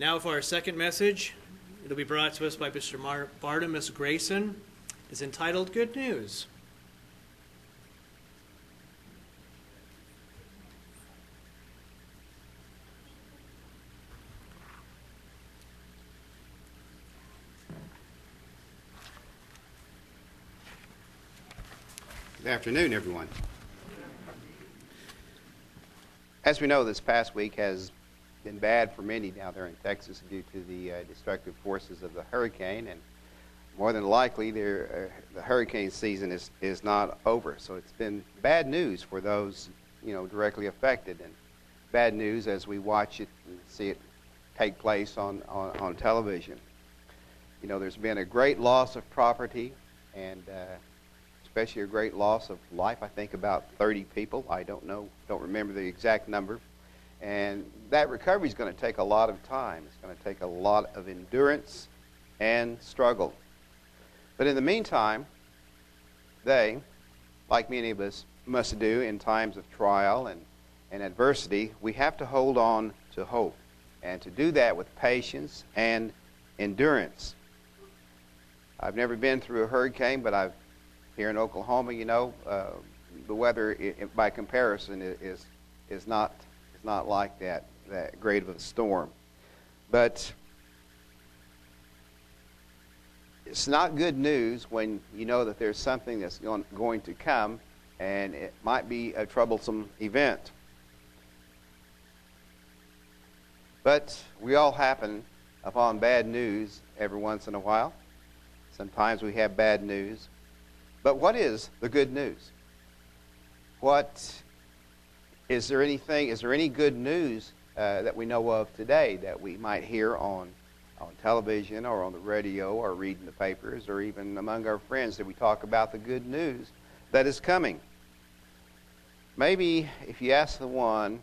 Now for our second message. It'll be brought to us by Mr. Mar- Barnabas Grayson. It's entitled Good News. Good afternoon, everyone. As we know, this past week has been bad for many down there in Texas due to the uh, destructive forces of the hurricane, and more than likely, uh, the hurricane season is, is not over. So it's been bad news for those you know directly affected, and bad news as we watch it and see it take place on, on, on television. You know, there's been a great loss of property, and uh, especially a great loss of life. I think about 30 people. I don't know, don't remember the exact number. And that recovery is going to take a lot of time. It's going to take a lot of endurance and struggle. But in the meantime, they, like many of us must do in times of trial and, and adversity, we have to hold on to hope. And to do that with patience and endurance. I've never been through a hurricane, but I've here in Oklahoma, you know, uh, the weather by comparison is is not is not like that that great of a storm. But it's not good news when you know that there's something that's going, to come and it might be a troublesome event. But we all happen upon bad news every once in a while. Sometimes we have bad news. But what is the good news? What is there anything? Is there any good news uh, that we know of today that we might hear on on television or on the radio or read in the papers or even among our friends that we talk about the good news that is coming? Maybe if you ask the one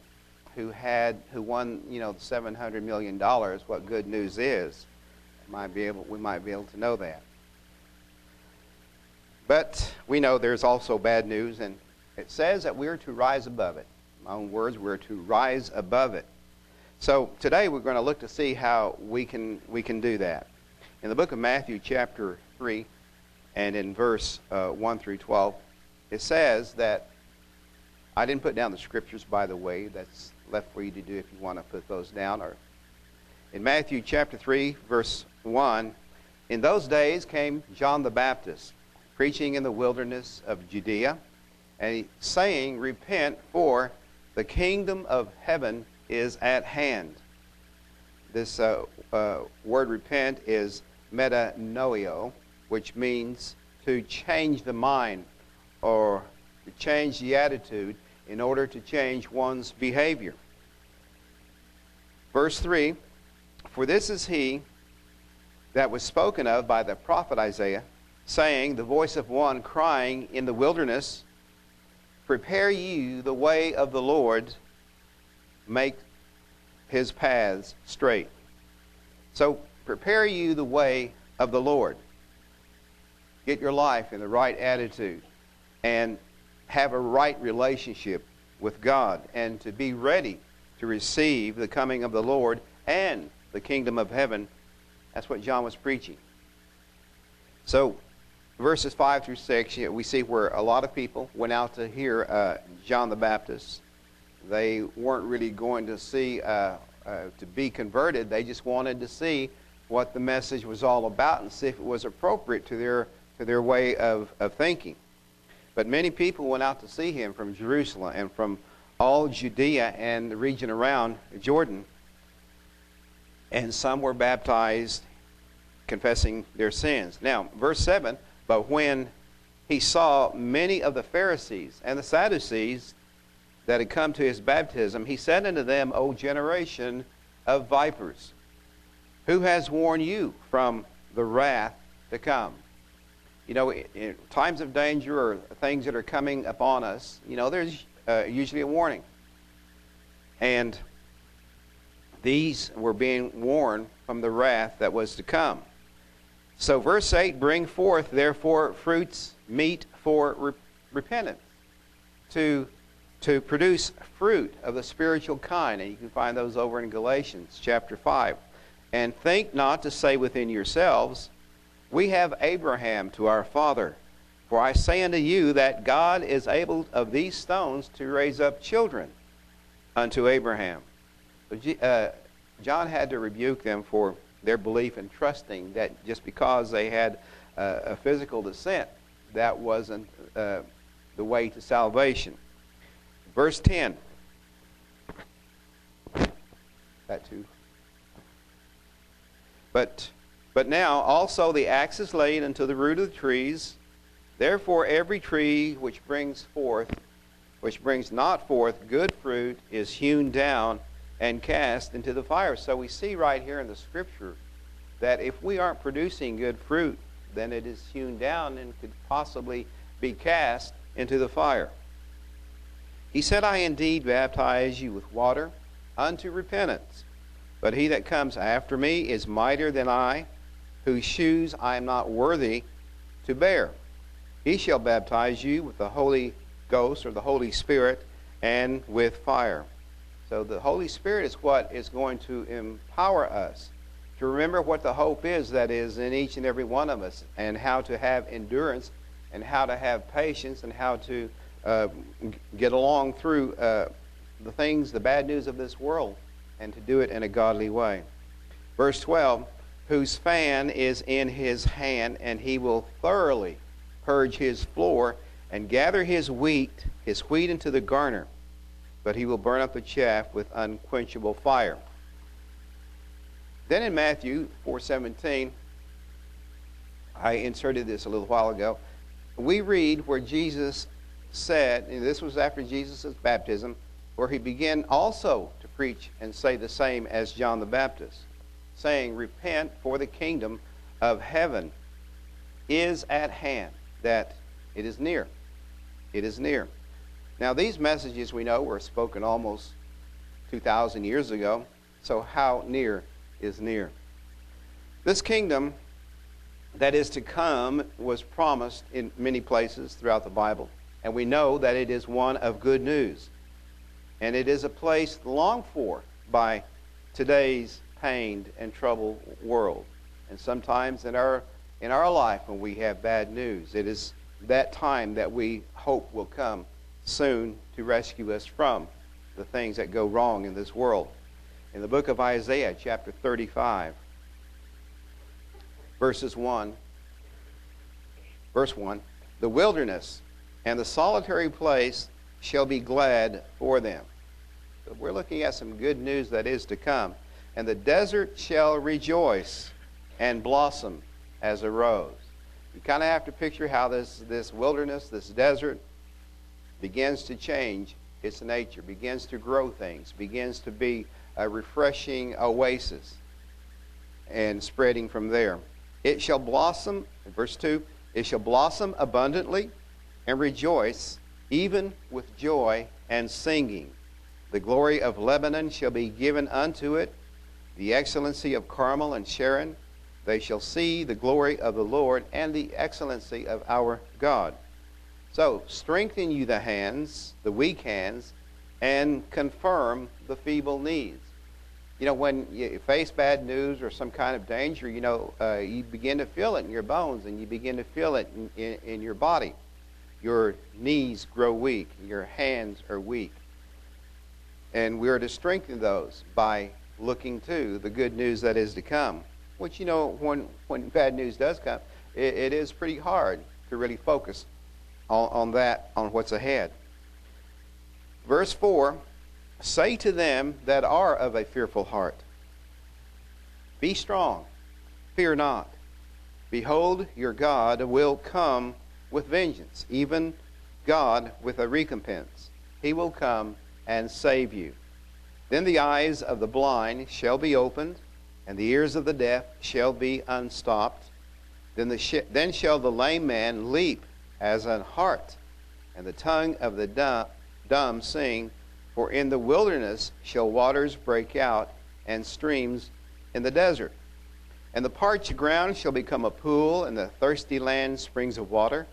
who had who won you know the seven hundred million dollars what good news is, might be able we might be able to know that. But we know there's also bad news, and it says that we're to rise above it. In my own words, we're to rise above it. So today we're going to look to see how we can, we can do that. In the book of Matthew, chapter 3, and in verse uh, 1 through 12, it says that I didn't put down the scriptures, by the way. That's left for you to do if you want to put those down. Or in Matthew chapter 3, verse 1, in those days came John the Baptist preaching in the wilderness of Judea, and saying, Repent, for the kingdom of heaven is at hand. This uh, uh, word repent is metanoeo, which means to change the mind or to change the attitude in order to change one's behavior. Verse 3 For this is he that was spoken of by the prophet Isaiah saying, The voice of one crying in the wilderness, Prepare you the way of the Lord, make his paths straight. So, prepare you the way of the Lord. Get your life in the right attitude and have a right relationship with God and to be ready to receive the coming of the Lord and the kingdom of heaven. That's what John was preaching. So, verses 5 through 6, we see where a lot of people went out to hear uh, John the Baptist. They weren't really going to see, uh, uh, to be converted. They just wanted to see what the message was all about and see if it was appropriate to their, to their way of, of thinking. But many people went out to see him from Jerusalem and from all Judea and the region around Jordan. And some were baptized confessing their sins. Now, verse 7 but when he saw many of the Pharisees and the Sadducees that had come to his baptism, he said unto them, O generation of vipers, who has warned you from the wrath to come? You know, in times of danger or things that are coming upon us, you know, there's uh, usually a warning. And these were being warned from the wrath that was to come. So, verse 8 bring forth, therefore, fruits meet for re- repentance, to, to produce fruit of the spiritual kind. And you can find those over in Galatians chapter 5. And think not to say within yourselves, We have Abraham to our father. For I say unto you that God is able of these stones to raise up children unto Abraham. Uh, John had to rebuke them for their belief and trusting that just because they had uh, a physical descent, that wasn't uh, the way to salvation. Verse 10. That too. But, but now also the axe is laid unto the root of the trees. Therefore every tree which brings forth, which brings not forth good fruit, is hewn down and cast into the fire. So we see right here in the scripture that if we aren't producing good fruit, then it is hewn down and could possibly be cast into the fire. He said, I indeed baptize you with water unto repentance. But he that comes after me is mightier than I, whose shoes I am not worthy to bear. He shall baptize you with the Holy Ghost or the Holy Spirit and with fire. So the Holy Spirit is what is going to empower us to remember what the hope is that is in each and every one of us and how to have endurance and how to have patience and how to uh, get along through uh, the things, the bad news of this world, and to do it in a godly way. Verse 12 Whose fan is in his hand, and he will thoroughly purge his floor and gather his wheat, his wheat into the garner, but he will burn up the chaff with unquenchable fire. Then in Matthew 4:17, I inserted this a little while ago. We read where Jesus said, and this was after Jesus' baptism, where he began also to preach and say the same as John the Baptist, saying, Repent, for the kingdom of heaven is at hand, that it is near. It is near. Now, these messages we know were spoken almost 2,000 years ago, so how near is near? This kingdom that is to come was promised in many places throughout the Bible. And we know that it is one of good news. And it is a place longed for by today's pained and troubled world. And sometimes in our, in our life when we have bad news, it is that time that we hope will come soon to rescue us from the things that go wrong in this world. In the book of Isaiah, chapter 35, verses 1, verse 1, the wilderness and the solitary place shall be glad for them. We're looking at some good news that is to come. And the desert shall rejoice and blossom as a rose. You kind of have to picture how this, this wilderness, this desert, begins to change its nature, begins to grow things, begins to be a refreshing oasis, and spreading from there. It shall blossom, verse 2, it shall blossom abundantly and rejoice, even with joy and singing. The glory of Lebanon shall be given unto it, the excellency of Carmel and Sharon. They shall see the glory of the Lord and the excellency of our God. So, strengthen you the hands, the weak hands, and confirm the feeble knees. You know, when you face bad news or some kind of danger, you know, uh, you begin to feel it in your bones and you begin to feel it in, in, in your body. Your knees grow weak, your hands are weak. And we are to strengthen those by looking to the good news that is to come. Which, you know, when, when bad news does come, it, it is pretty hard to really focus on, on that, on what's ahead. Verse 4 Say to them that are of a fearful heart, Be strong, fear not. Behold, your God will come with vengeance, even God with a recompense. He will come and save you. Then the eyes of the blind shall be opened, and the ears of the deaf shall be unstopped. Then, the sh- then shall the lame man leap as an hart, and the tongue of the dumb, dumb sing. For in the wilderness shall waters break out, and streams in the desert. And the parched ground shall become a pool, and the thirsty land springs of water.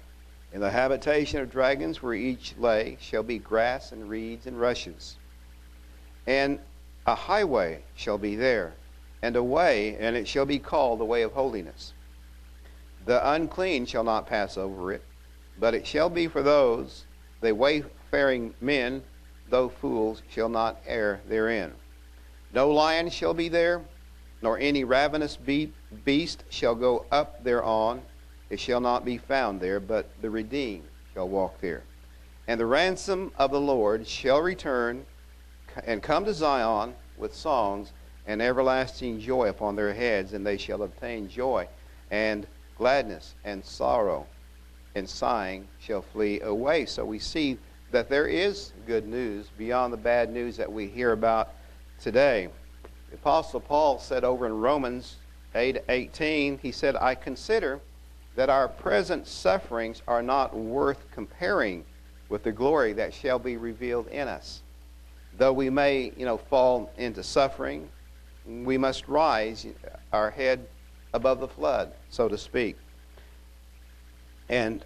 In the habitation of dragons, where each lay, shall be grass and reeds and rushes. And a highway shall be there, and a way, and it shall be called the way of holiness. The unclean shall not pass over it, but it shall be for those, the wayfaring men, though fools, shall not err therein. No lion shall be there, nor any ravenous beast shall go up thereon. It shall not be found there, but the redeemed shall walk there. And the ransom of the Lord shall return and come to Zion with songs and everlasting joy upon their heads, and they shall obtain joy and gladness and sorrow and sighing shall flee away. So we see that there is good news beyond the bad news that we hear about today. The Apostle Paul said over in Romans 8 18, he said, I consider that our present sufferings are not worth comparing with the glory that shall be revealed in us. Though we may, you know, fall into suffering, we must rise our head above the flood, so to speak. And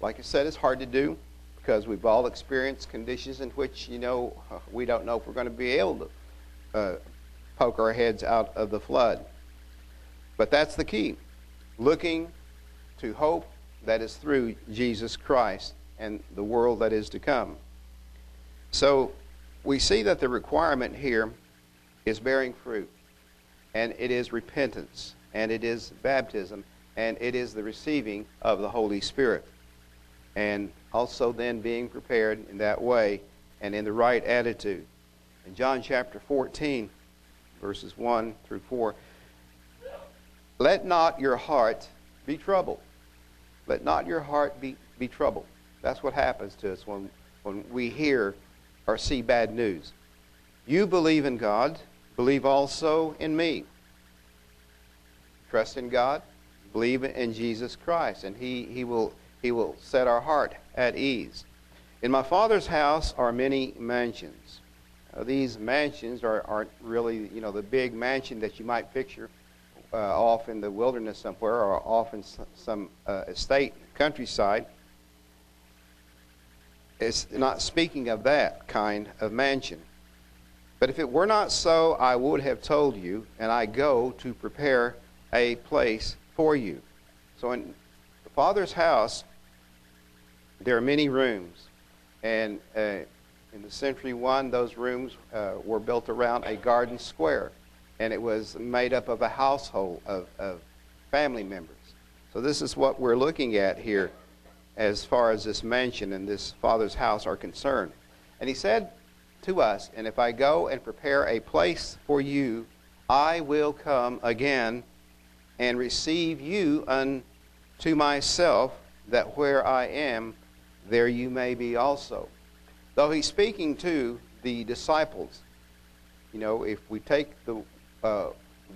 like I said, it's hard to do because we've all experienced conditions in which, you know, we don't know if we're going to be able to uh, poke our heads out of the flood. But that's the key looking to hope that is through Jesus Christ and the world that is to come. So we see that the requirement here is bearing fruit, and it is repentance, and it is baptism, and it is the receiving of the Holy Spirit. And also then being prepared in that way and in the right attitude. In John chapter 14, verses 1 through 4, let not your heart be troubled. Let not your heart be, be troubled. That's what happens to us when, when we hear or see bad news. You believe in God, believe also in me. Trust in God, believe in Jesus Christ, and He, he, will, he will set our heart at ease. In my Father's house are many mansions. Uh, these mansions are, aren't really, you know, the big mansion that you might picture uh, off in the wilderness somewhere or off in some uh, estate countryside. It's not speaking of that kind of mansion. But if it were not so, I would have told you, and I go to prepare a place for you. So in the Father's house, there are many rooms. And uh, in the century one, those rooms uh, were built around a garden square. And it was made up of a household of, of family members. So this is what we're looking at here as far as this mansion and this Father's house are concerned. And he said to us, And if I go and prepare a place for you, I will come again and receive you unto myself, that where I am, there you may be also. Though he's speaking to the disciples, you know, if we take the, uh,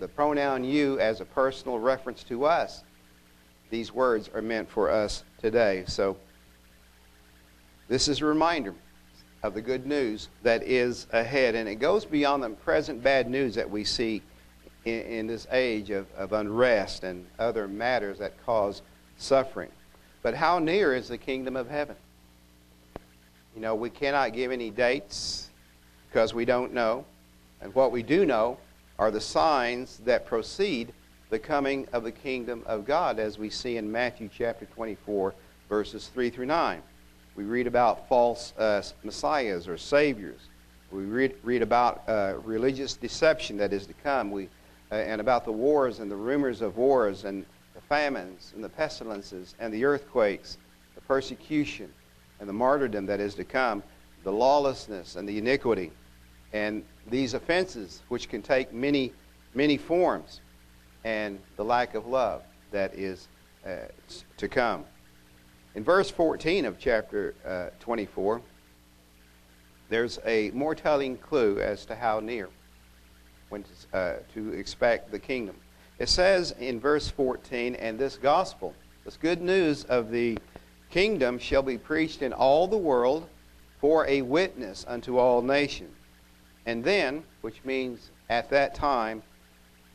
the pronoun you as a personal reference to us, these words are meant for us today. So, this is a reminder of the good news that is ahead. And it goes beyond the present bad news that we see in, in this age of, of unrest and other matters that cause suffering. But how near is the kingdom of heaven? You know, we cannot give any dates because we don't know. And what we do know are the signs that precede the coming of the kingdom of God, as we see in Matthew chapter 24, verses 3 through 9. We read about false uh, messiahs or saviors. We read, read about uh, religious deception that is to come. We uh, and about the wars and the rumors of wars and the famines and the pestilences and the earthquakes, the persecution and the martyrdom that is to come, the lawlessness and the iniquity, and these offenses which can take many, many forms, and the lack of love that is uh, to come. In verse 14 of chapter uh, 24, there's a more telling clue as to how near when to, uh, to expect the kingdom. It says in verse 14, and this gospel, this good news of the kingdom shall be preached in all the world for a witness unto all nations. And then, which means at that time,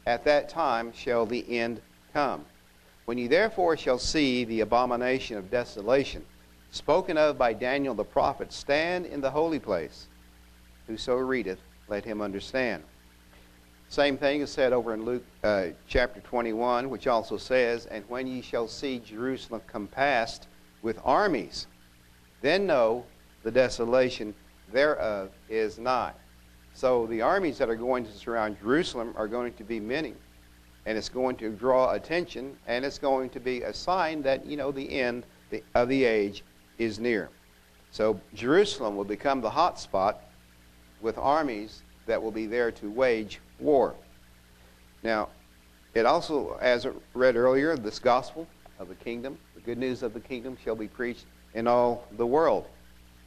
at that time shall the end come. When ye therefore shall see the abomination of desolation, spoken of by Daniel the prophet, stand in the holy place. Whoso readeth, let him understand. Same thing is said over in Luke uh, chapter 21, which also says, And when ye shall see Jerusalem compassed with armies, then know the desolation thereof is nigh. So the armies that are going to surround Jerusalem are going to be many. And it's going to draw attention, and it's going to be a sign that, you know, the end of the age is near. So Jerusalem will become the hot spot with armies that will be there to wage war. Now, it also, as read earlier, this gospel of the kingdom, the good news of the kingdom, shall be preached in all the world.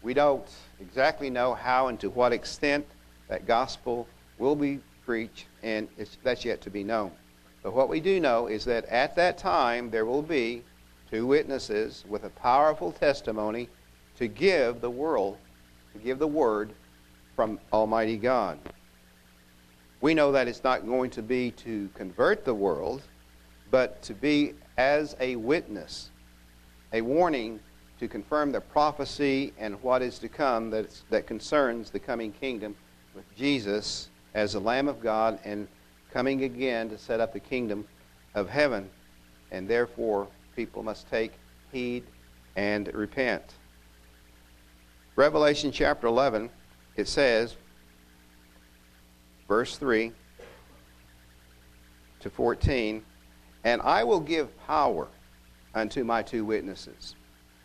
We don't exactly know how and to what extent that gospel will be preached, and that's yet to be known. But what we do know is that at that time there will be two witnesses with a powerful testimony to give the world, to give the word from Almighty God. We know that it's not going to be to convert the world, but to be as a witness, a warning to confirm the prophecy and what is to come that, that concerns the coming kingdom with Jesus as the Lamb of God and coming again to set up the kingdom of heaven. And therefore, people must take heed and repent. Revelation chapter 11, it says, verse 3 to 14, And I will give power unto my two witnesses,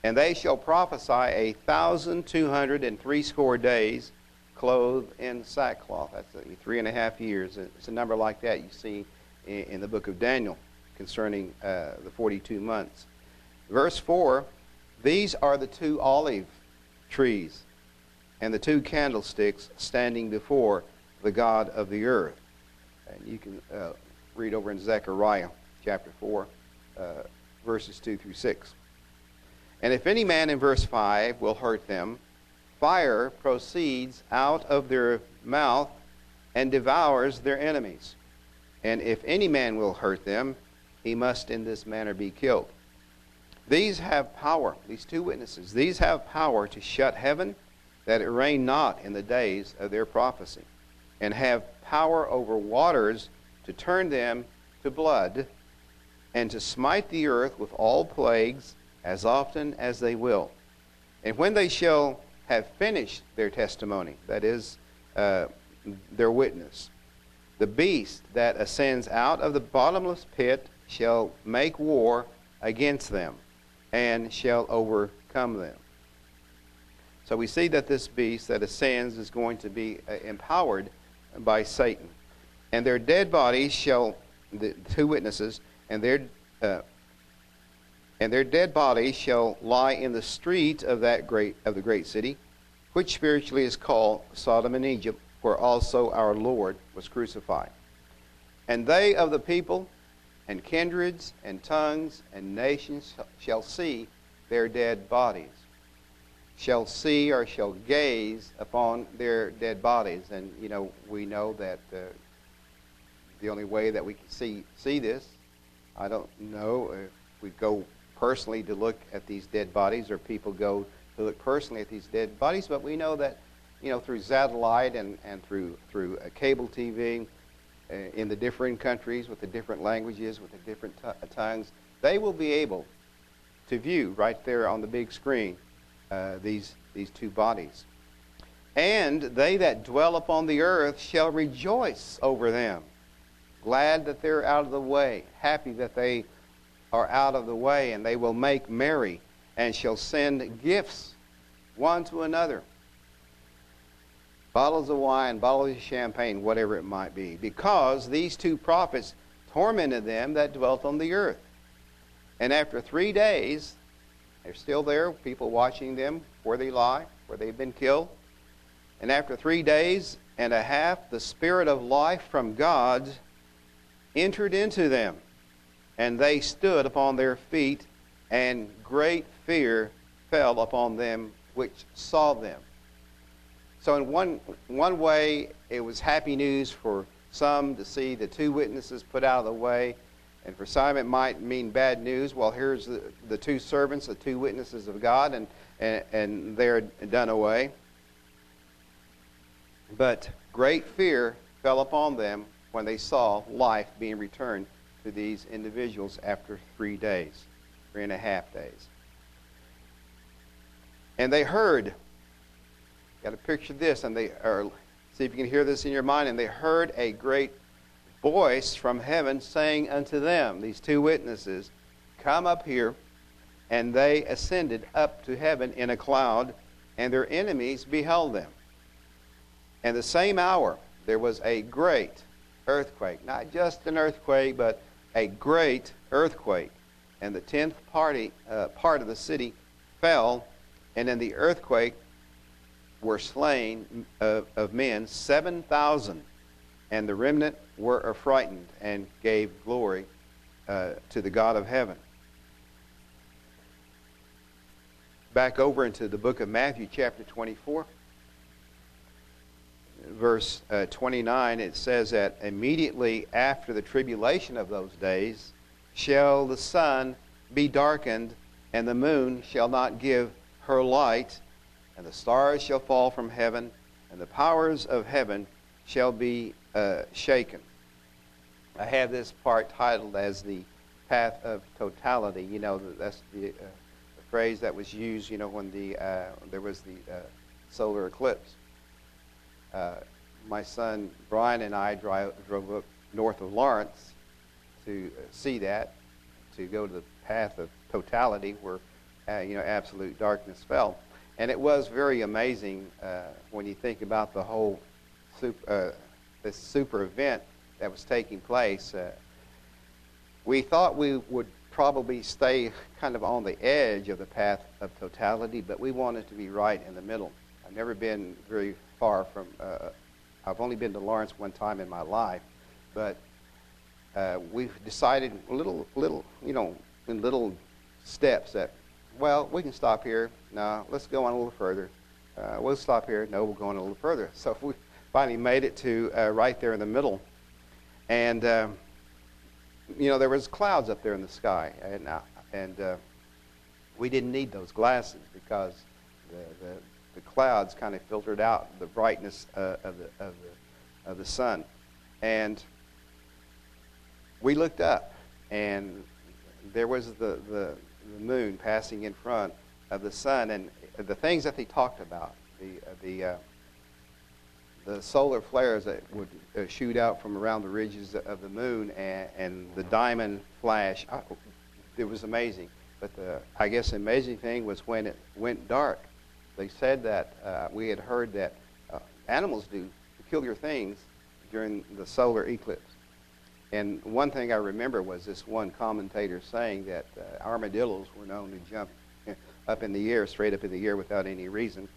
and they shall prophesy a thousand two hundred and threescore days, clothed in sackcloth. That's three and a half years. It's a number like that you see in the book of Daniel concerning uh, the 42 months. Verse 4 These are the two olive trees and the two candlesticks standing before the God of the earth. And you can uh, read over in Zechariah chapter 4, uh, verses 2 through 6. And if any man in verse 5 will hurt them, fire proceeds out of their mouth and devours their enemies. And if any man will hurt them, he must in this manner be killed. These have power, these two witnesses, these have power to shut heaven that it rain not in the days of their prophecy, and have power over waters to turn them to blood, and to smite the earth with all plagues as often as they will. And when they shall have finished their testimony, that is, uh, their witness, the beast that ascends out of the bottomless pit shall make war against them and shall overcome them. So we see that this beast that ascends is going to be uh, empowered by Satan. And their dead bodies shall, the two witnesses, and their, uh, and their dead bodies shall lie in the street of that great of the great city, which spiritually is called Sodom and Egypt, where also our Lord was crucified. And they of the people and kindreds and tongues and nations shall see their dead bodies, shall see or shall gaze upon their dead bodies. And, you know, we know that uh, the only way that we can see, see this, I don't know if we go personally to look at these dead bodies or people go to look personally at these dead bodies, but we know that, you know, through satellite and, and through, through uh, cable TV, uh, in the different countries with the different languages, with the different uh, tongues, they will be able to view right there on the big screen uh, these, these two bodies. And they that dwell upon the earth shall rejoice over them, glad that they're out of the way, happy that they are out of the way, and they will make merry and shall send gifts one to another bottles of wine, bottles of champagne, whatever it might be, because these two prophets tormented them that dwelt on the earth. And after three days, they're still there, people watching them where they lie, where they've been killed. And after three days and a half, the Spirit of life from God entered into them, and they stood upon their feet, and great fear fell upon them which saw them. So, in one, one way, it was happy news for some to see the two witnesses put out of the way. And for some, it might mean bad news. Well, here's the, the two servants, the two witnesses of God, and, and, and they're done away. But great fear fell upon them when they saw life being returned to these individuals after three days, three and a half days. And they heard, got to picture this, and they, or see if you can hear this in your mind, and they heard a great voice from heaven saying unto them, these two witnesses, Come up here. And they ascended up to heaven in a cloud, and their enemies beheld them. And the same hour there was a great earthquake, not just an earthquake, but a great earthquake. And the tenth party, uh, part of the city fell, and in the earthquake were slain of, of men 7,000. And the remnant were affrighted and gave glory uh, to the God of heaven. Back over into the book of Matthew, chapter 24, verse uh, 29, it says that immediately after the tribulation of those days shall the sun be darkened, and the moon shall not give her light, and the stars shall fall from heaven, and the powers of heaven shall be uh, shaken. I have this part titled as the path of totality. You know, that's the, uh, the phrase that was used, you know, when the, uh, there was the uh, solar eclipse. Uh, my son Brian and I drive, drove up north of Lawrence to uh, see that, to go to the path of totality where, you know, absolute darkness fell. And it was very amazing when you think about the whole super, this super event that was taking place, uh, we thought we would probably stay kind of on the edge of the path of totality, but we wanted to be right in the middle. I've never been very far from, uh, I've only been to Lawrence one time in my life, but uh, we've decided little, little, you know, in little steps that, well, we can stop here. No, let's go on a little further. Uh, we'll stop here. No, we'll go on a little further. So we finally made it to uh, right there in the middle and, uh, you know, there was clouds up there in the sky. And, uh, and uh, we didn't need those glasses because the, the, the clouds kind of filtered out the brightness uh, of, the, of, the, of the sun. And we looked up, and there was the, the, the moon passing in front of the sun. And the things that they talked about, the, the, uh, the solar flares that would uh, shoot out from around the ridges of the moon and, and the diamond flash. I, it was amazing. But the, I guess the amazing thing was when it went dark. They said that uh, we had heard that uh, animals do peculiar things during the solar eclipse. And one thing I remember was this one commentator saying that uh, armadillos were known to jump up in the air, straight up in the air without any reason.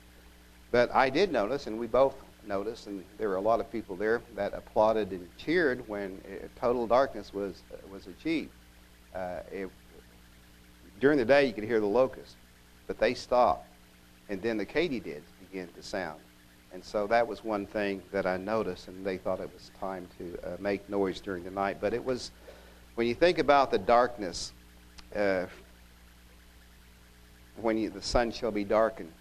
But I did notice, and we both noticed, and there were a lot of people there that applauded and cheered when uh, total darkness was uh, was achieved. Uh, it, during the day, you could hear the locusts, but they stopped, and then the katydids began to sound. And so that was one thing that I noticed, and they thought it was time to uh, make noise during the night. But it was, when you think about the darkness, uh, when you, the sun shall be darkened,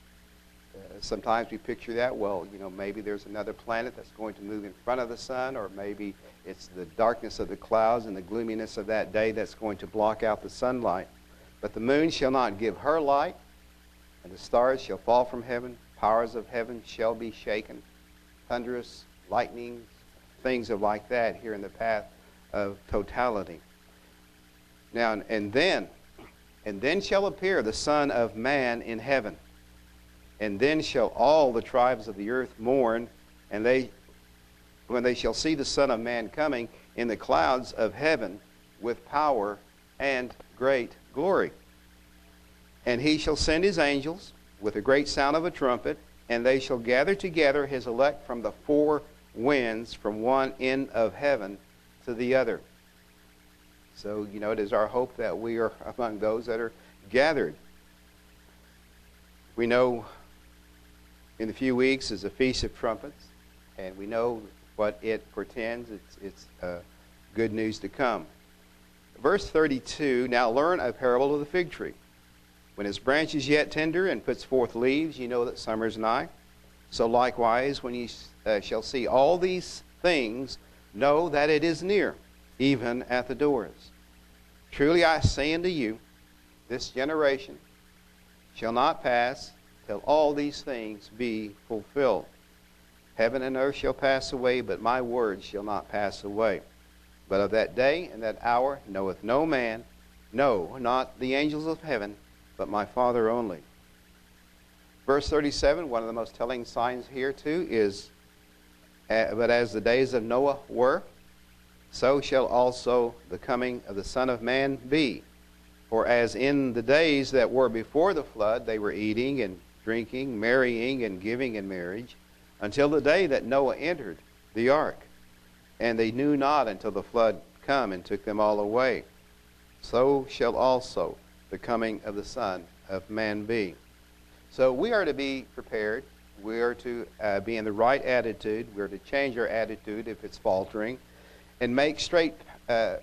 uh, sometimes we picture that, well, you know, maybe there's another planet that's going to move in front of the sun, or maybe it's the darkness of the clouds and the gloominess of that day that's going to block out the sunlight. But the moon shall not give her light, and the stars shall fall from heaven, powers of heaven shall be shaken, thunderous lightnings, things of like that here in the path of totality. Now, and then, and then shall appear the Son of Man in heaven and then shall all the tribes of the earth mourn, and they, when they shall see the Son of Man coming in the clouds of heaven with power and great glory. And he shall send his angels with a great sound of a trumpet, and they shall gather together his elect from the four winds, from one end of heaven to the other. So, you know, it is our hope that we are among those that are gathered. We know in a few weeks is a Feast of Trumpets, and we know what it portends. It's, it's uh, good news to come. Verse 32 Now learn a parable of the fig tree. When its branch is yet tender and puts forth leaves, you know that summer is nigh. So likewise, when ye uh, shall see all these things know that it is near, even at the doors. Truly I say unto you, this generation shall not pass till all these things be fulfilled. Heaven and earth shall pass away, but my words shall not pass away. But of that day and that hour knoweth no man, no, not the angels of heaven, but my Father only. Verse 37, one of the most telling signs here too is, uh, But as the days of Noah were, so shall also the coming of the Son of Man be. For as in the days that were before the flood, they were eating and drinking, marrying and giving in marriage, until the day that Noah entered the ark. And they knew not until the flood come and took them all away. So shall also the coming of the Son of Man be. So we are to be prepared. We are to uh, be in the right attitude. We are to change our attitude if it's faltering and make straight uh,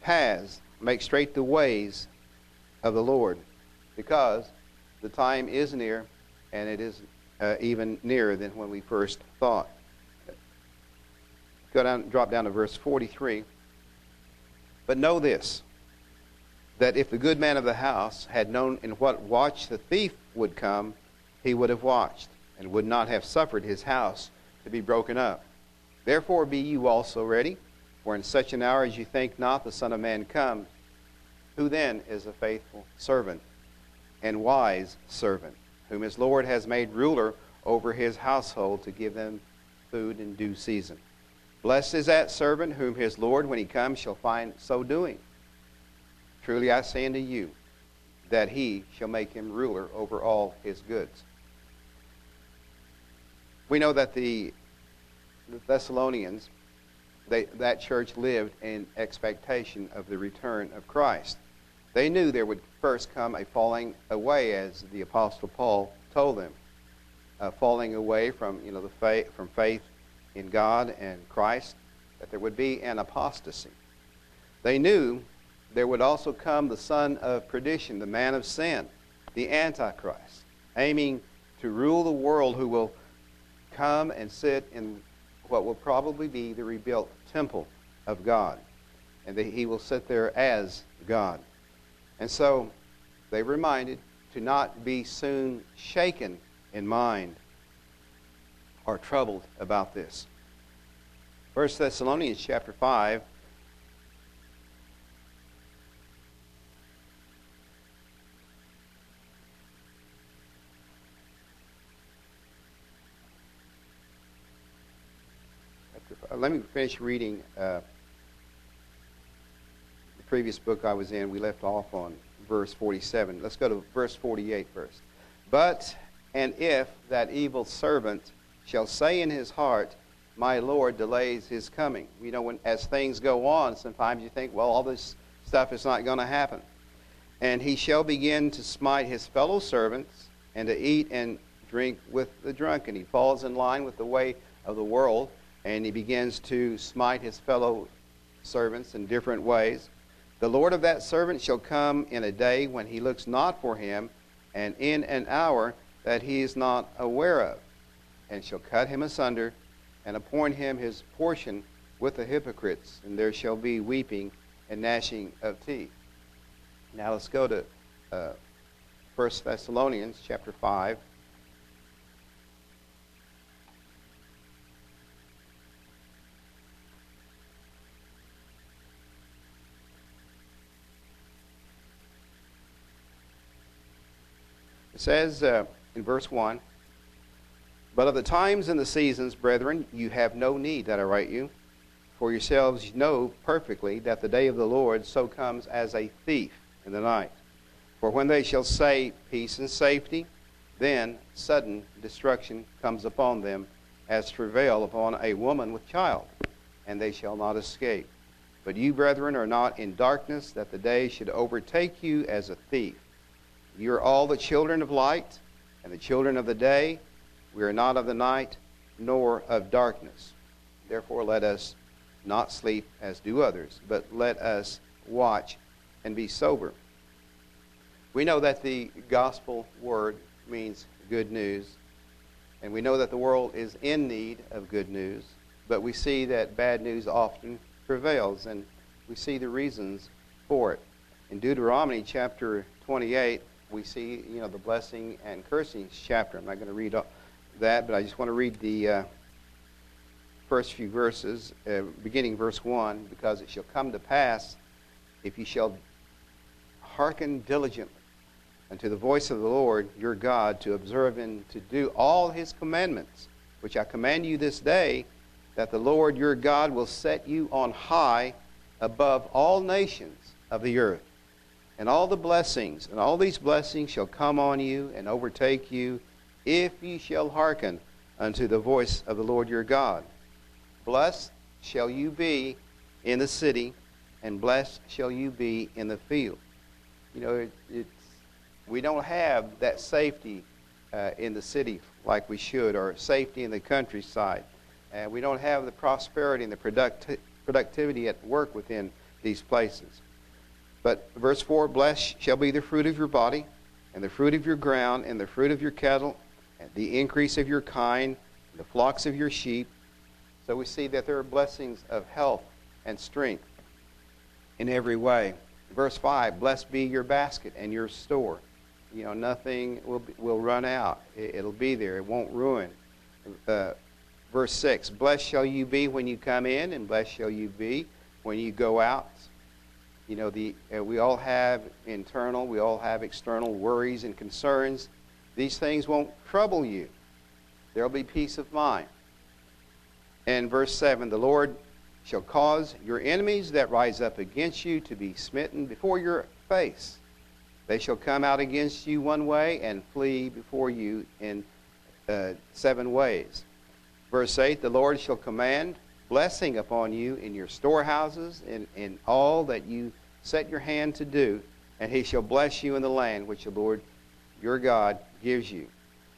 paths, make straight the ways of the Lord because the time is near and it is uh, even nearer than when we first thought. Go down, drop down to verse 43. But know this, that if the good man of the house had known in what watch the thief would come, he would have watched, and would not have suffered his house to be broken up. Therefore be you also ready, for in such an hour as you think not the Son of Man comes. Who then is a faithful servant and wise servant, whom his Lord has made ruler over his household to give them food in due season? Blessed is that servant whom his Lord, when he comes, shall find so doing. Truly I say unto you, that he shall make him ruler over all his goods. We know that the, the Thessalonians, they, that church lived in expectation of the return of Christ. They knew there would first come a falling away, as the Apostle Paul told them, falling away from you know the faith, from faith in God and Christ, that there would be an apostasy. They knew there would also come the son of perdition, the man of sin, the Antichrist, aiming to rule the world, who will come and sit in what will probably be the rebuilt temple of God. And that he will sit there as God. And so they were reminded to not be soon shaken in mind or troubled about this. 1 Thessalonians chapter 5 let me finish reading uh, the previous book I was in. We left off on verse 47. Let's go to verse 48 first. But, and if that evil servant shall say in his heart, My Lord delays his coming. You know, when, as things go on, sometimes you think, well, all this stuff is not going to happen. And he shall begin to smite his fellow servants and to eat and drink with the drunken. He falls in line with the way of the world and he begins to smite his fellow servants in different ways. The Lord of that servant shall come in a day when he looks not for him, and in an hour that he is not aware of, and shall cut him asunder, and appoint him his portion with the hypocrites, and there shall be weeping and gnashing of teeth. Now let's go to uh, 1 Thessalonians chapter 5. It says uh, in verse 1 But of the times and the seasons, brethren, you have no need that I write you. For yourselves know perfectly that the day of the Lord so comes as a thief in the night. For when they shall say peace and safety, then sudden destruction comes upon them as travail upon a woman with child, and they shall not escape. But you, brethren, are not in darkness, that the day should overtake you as a thief. You are all the children of light and the children of the day. We are not of the night nor of darkness. Therefore, let us not sleep as do others, but let us watch and be sober. We know that the gospel word means good news, and we know that the world is in need of good news. but we see that bad news often prevails, and we see the reasons for it. In Deuteronomy chapter 28, we see, you know, the blessing and cursing chapter. I'm not going to read that, but I just want to read the uh, first few verses, uh, beginning verse 1, because it shall come to pass if you shall hearken diligently unto the voice of the Lord your God to observe and to do all his commandments, which I command you this day, that the Lord your God will set you on high above all nations of the earth. And all the blessings, and all these blessings shall come on you and overtake you, if ye shall hearken unto the voice of the Lord your God. Blessed shall you be in the city, and blessed shall you be in the field. You know, it, it's, we don't have that safety uh, in the city like we should, or safety in the countryside. And we don't have the prosperity and the producti- productivity at work within these places. But verse 4 Blessed shall be the fruit of your body, and the fruit of your ground, and the fruit of your cattle, and the increase of your kind, and the flocks of your sheep. So we see that there are blessings of health and strength in every way. Verse 5 Blessed be your basket and your store. You know, nothing will, be, will run out, it, will be there, it won't ruin. Uh, verse 6 Blessed shall you be when you come in, and blessed shall you be when you go out. You know, the, uh, we all have internal, we all have external worries and concerns. These things won't trouble you. There will be peace of mind. And verse 7 The Lord shall cause your enemies that rise up against you to be smitten before your face. They shall come out against you one way and flee before you in uh, seven ways. Verse 8 The Lord shall command blessing upon you in your storehouses and in all that you set your hand to do, and he shall bless you in the land which the Lord your God gives you.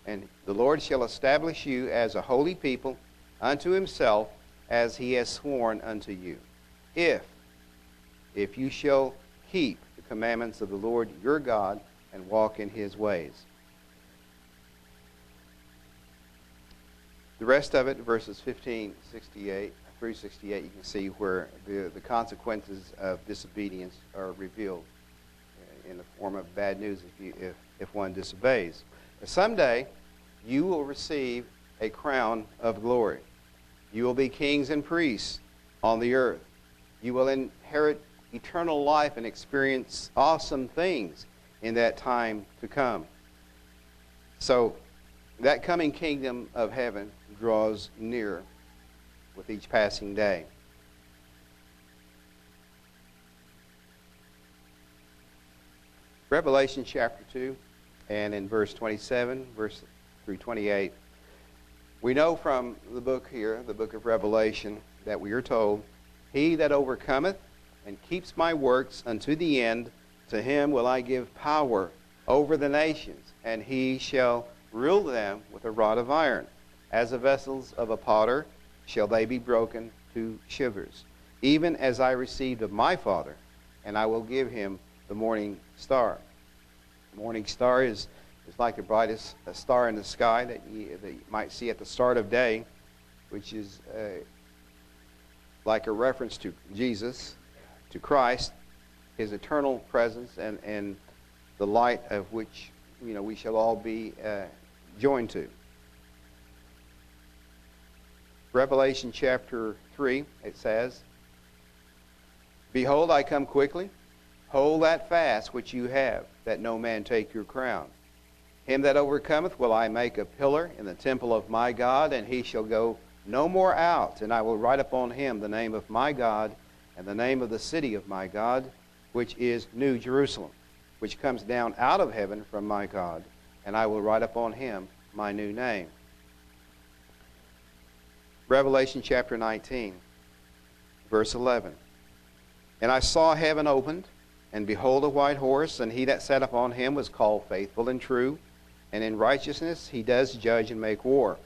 And the Lord shall establish you as a holy people unto himself, as he has sworn unto you. If, if you shall keep the commandments of the Lord your God and walk in his ways. The rest of it, verses 15, 68, 368, you can see where the, the consequences of disobedience are revealed uh, in the form of bad news if, you, if, if one disobeys. Someday, you will receive a crown of glory. You will be kings and priests on the earth. You will inherit eternal life and experience awesome things in that time to come. So, that coming kingdom of heaven draws near with each passing day. Revelation chapter 2, and in verse 27, verse through 28, we know from the book here, the book of Revelation, that we are told, He that overcometh and keeps my works unto the end, to him will I give power over the nations, and he shall rule them with a rod of iron, as the vessels of a potter shall they be broken to shivers, even as I received of my Father, and I will give him the morning star. The morning star is, is like the brightest star in the sky that you, that you might see at the start of day, which is uh, like a reference to Jesus, to Christ, his eternal presence, and, and the light of which you know we shall all be uh, joined to. Revelation chapter 3, it says, Behold, I come quickly. Hold that fast which you have, that no man take your crown. Him that overcometh will I make a pillar in the temple of my God, and he shall go no more out. And I will write upon him the name of my God, and the name of the city of my God, which is New Jerusalem, which comes down out of heaven from my God. And I will write upon him my new name. Revelation chapter 19, verse 11. And I saw heaven opened, and behold, a white horse, and he that sat upon him was called faithful and true, and in righteousness he does judge and make war.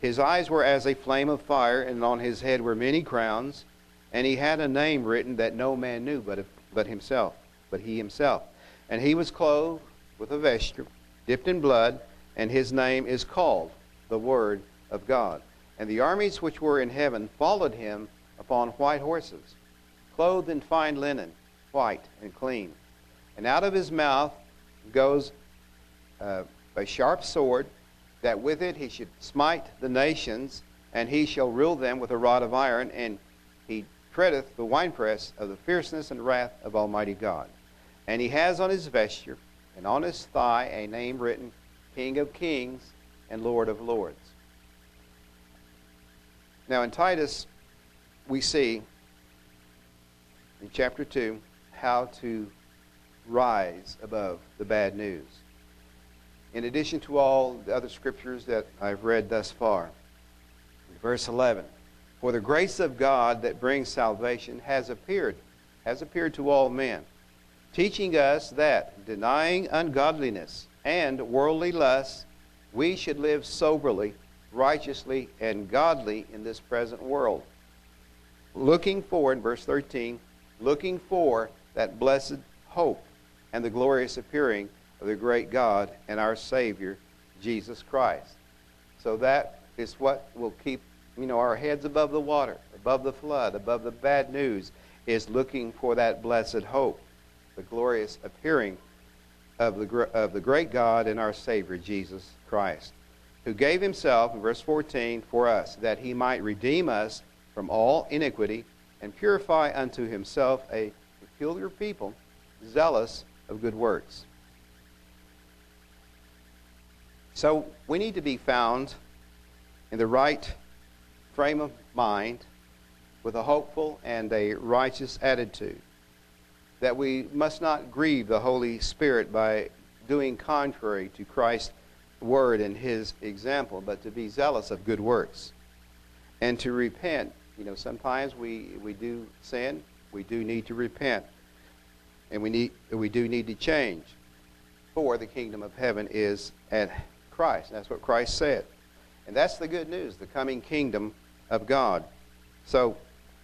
His eyes were as a flame of fire, and on his head were many crowns, and he had a name written that no man knew but, but himself, but he himself. And he was clothed with a vesture dipped in blood, and his name is called the Word of God. And the armies which were in heaven followed him upon white horses, clothed in fine linen, white and clean. And out of his mouth goes uh, a sharp sword, that with it he should smite the nations, and he shall rule them with a rod of iron, and he treadeth the winepress of the fierceness and wrath of Almighty God. And he has on his vesture and on his thigh a name written, King of Kings and Lord of Lords. Now in Titus, we see in chapter 2 how to rise above the bad news. In addition to all the other scriptures that I've read thus far, verse 11, for the grace of God that brings salvation has appeared, has appeared to all men, teaching us that, denying ungodliness and worldly lusts, we should live soberly, righteously, and godly in this present world. Looking for, in verse 13, looking for that blessed hope and the glorious appearing of the great God and our Savior, Jesus Christ. So that is what will keep, you know, our heads above the water, above the flood, above the bad news, is looking for that blessed hope, the glorious appearing of the, of the great God and our Savior, Jesus Christ, who gave himself, in verse 14, for us, that he might redeem us from all iniquity and purify unto himself a peculiar people, zealous of good works. So we need to be found in the right frame of mind with a hopeful and a righteous attitude. That we must not grieve the Holy Spirit by doing contrary to Christ's word and his example, but to be zealous of good works and to repent. You know, sometimes we, we do sin, we do need to repent, and we, need, we do need to change. For the kingdom of heaven is at Christ. That's what Christ said. And that's the good news, the coming kingdom of God. So,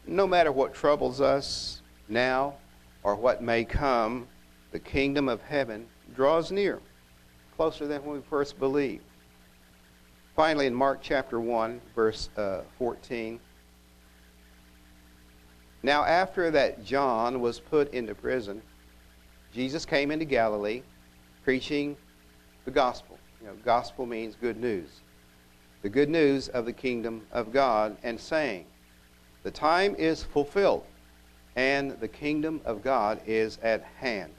no matter what troubles us now or what may come, the kingdom of heaven draws near, closer than when we first believed. Finally, in Mark chapter 1, verse uh, 14, now after that John was put into prison, Jesus came into Galilee preaching the gospel. You know, gospel means good news. The good news of the kingdom of God and saying, the time is fulfilled and the kingdom of God is at hand.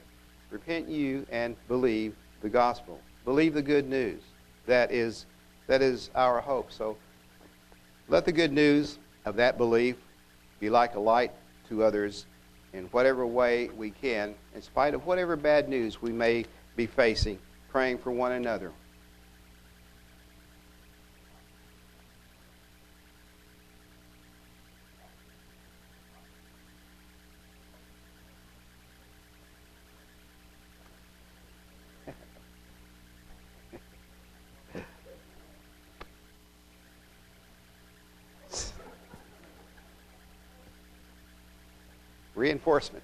Repent you and believe the gospel. Believe the good news. That is, that is our hope. So let the good news of that belief be like a light to others in whatever way we can, in spite of whatever bad news we may be facing, praying for one another. Reinforcement.